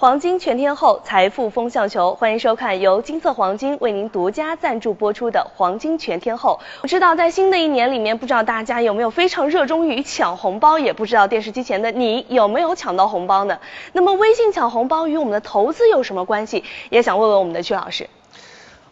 黄金全天候，财富风向球，欢迎收看由金色黄金为您独家赞助播出的《黄金全天候》。我知道在新的一年里面，不知道大家有没有非常热衷于抢红包，也不知道电视机前的你有没有抢到红包呢？那么微信抢红包与我们的投资有什么关系？也想问问我们的曲老师。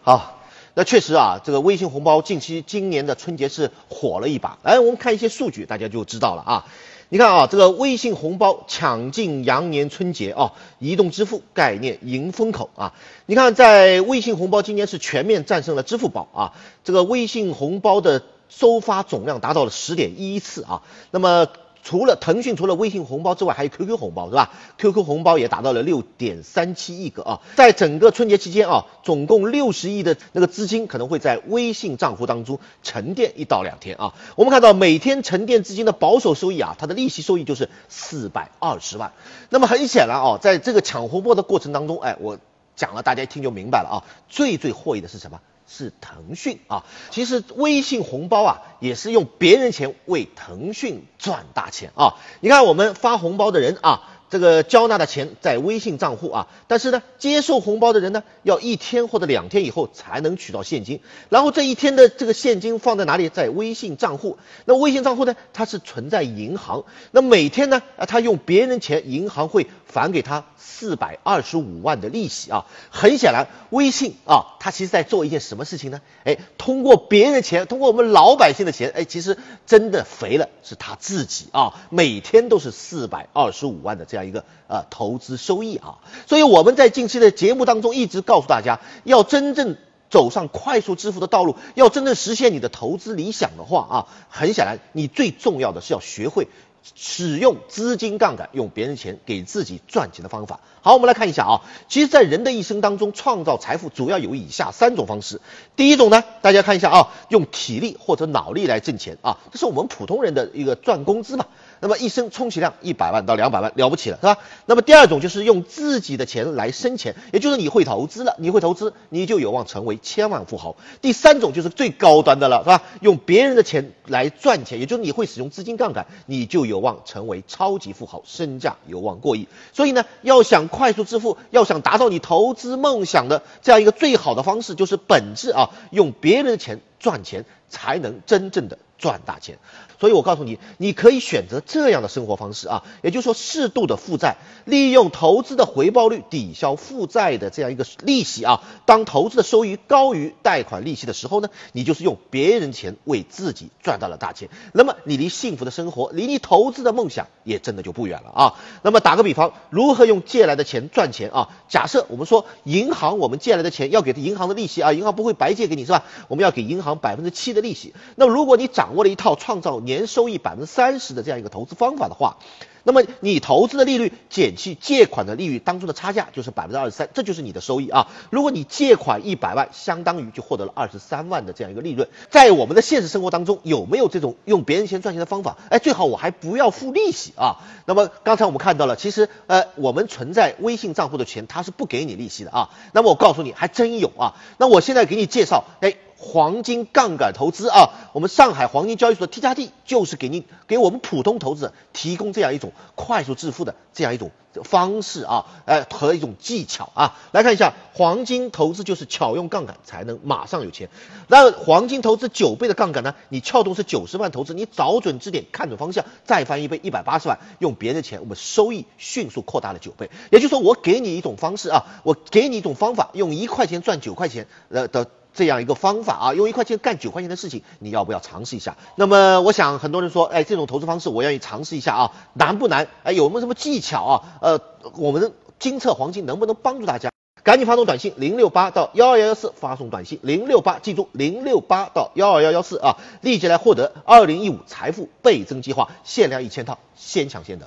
好，那确实啊，这个微信红包近期今年的春节是火了一把。来，我们看一些数据，大家就知道了啊。你看啊，这个微信红包抢进羊年春节啊，移动支付概念迎风口啊。你看，在微信红包今年是全面战胜了支付宝啊，这个微信红包的收发总量达到了十点一次啊。那么除了腾讯除了微信红包之外，还有 QQ 红包是吧？QQ 红包也达到了六点三七亿个啊，在整个春节期间啊，总共六十亿的那个资金可能会在微信账户当中沉淀一到两天啊。我们看到每天沉淀资金的保守收益啊，它的利息收益就是四百二十万。那么很显然啊，在这个抢红包的过程当中，哎，我讲了，大家一听就明白了啊，最最获益的是什么？是腾讯啊，其实微信红包啊也是用别人钱为腾讯赚大钱啊。你看我们发红包的人啊，这个交纳的钱在微信账户啊，但是呢，接受红包的人呢，要一天或者两天以后才能取到现金。然后这一天的这个现金放在哪里？在微信账户。那微信账户呢，它是存在银行。那每天呢，啊，他用别人钱，银行会返给他四百二十五万的利息啊。很显然，微信啊，它其实在做一件什么事情呢？哎，通过别人的钱，通过我们老百姓的钱，哎，其实真的肥了是他自己啊。每天都是四百二十五万的这样样一个呃投资收益啊。所以我们在近期的节目当中一直告诉大家，要真正走上快速致富的道路，要真正实现你的投资理想的话啊，很显然，你最重要的是要学会。使用资金杠杆，用别人钱给自己赚钱的方法。好，我们来看一下啊。其实，在人的一生当中，创造财富主要有以下三种方式。第一种呢，大家看一下啊，用体力或者脑力来挣钱啊，这是我们普通人的一个赚工资嘛。那么一生充其量一百万到两百万了不起了，是吧？那么第二种就是用自己的钱来生钱，也就是你会投资了，你会投资，你就有望成为千万富豪。第三种就是最高端的了，是吧？用别人的钱来赚钱，也就是你会使用资金杠杆，你就有望成为超级富豪，身价有望过亿。所以呢，要想快速致富，要想达到你投资梦想的这样一个最好的方式，就是本质啊，用别人的钱赚钱，才能真正的赚大钱。所以我告诉你，你可以选择这样的生活方式啊，也就是说适度的负债，利用投资的回报率抵消负债的这样一个利息啊。当投资的收益高于贷款利息的时候呢，你就是用别人钱为自己赚到了大钱。那么你离幸福的生活，离你投资的梦想也真的就不远了啊。那么打个比方，如何用借来的钱赚钱啊？假设我们说银行我们借来的钱要给银行的利息啊，银行不会白借给你是吧？我们要给银行百分之七的利息。那么如果你掌握了一套创造年收益百分之三十的这样一个投资方法的话，那么你投资的利率减去借款的利率当中的差价就是百分之二十三，这就是你的收益啊。如果你借款一百万，相当于就获得了二十三万的这样一个利润。在我们的现实生活当中，有没有这种用别人钱赚钱的方法？哎，最好我还不要付利息啊。那么刚才我们看到了，其实呃我们存在微信账户的钱，它是不给你利息的啊。那么我告诉你，还真有啊。那我现在给你介绍，哎。黄金杠杆投资啊，我们上海黄金交易所的 T 加 D 就是给您给我们普通投资者提供这样一种快速致富的这样一种方式啊，呃和一种技巧啊。来看一下，黄金投资就是巧用杠杆才能马上有钱。那黄金投资九倍的杠杆呢？你撬动是九十万投资，你找准支点，看准方向，再翻一倍一百八十万，用别的钱，我们收益迅速扩大了九倍。也就是说，我给你一种方式啊，我给你一种方法，用一块钱赚九块钱呃的。这样一个方法啊，用一块钱干九块钱的事情，你要不要尝试一下？那么我想很多人说，哎，这种投资方式我愿意尝试一下啊，难不难？哎，有没有什么技巧啊？呃，我们金策黄金能不能帮助大家？赶紧发送短信零六八到幺二幺幺四，发送短信零六八，记住零六八到幺二幺幺四啊，立即来获得二零一五财富倍增计划，限量一千套，先抢先得。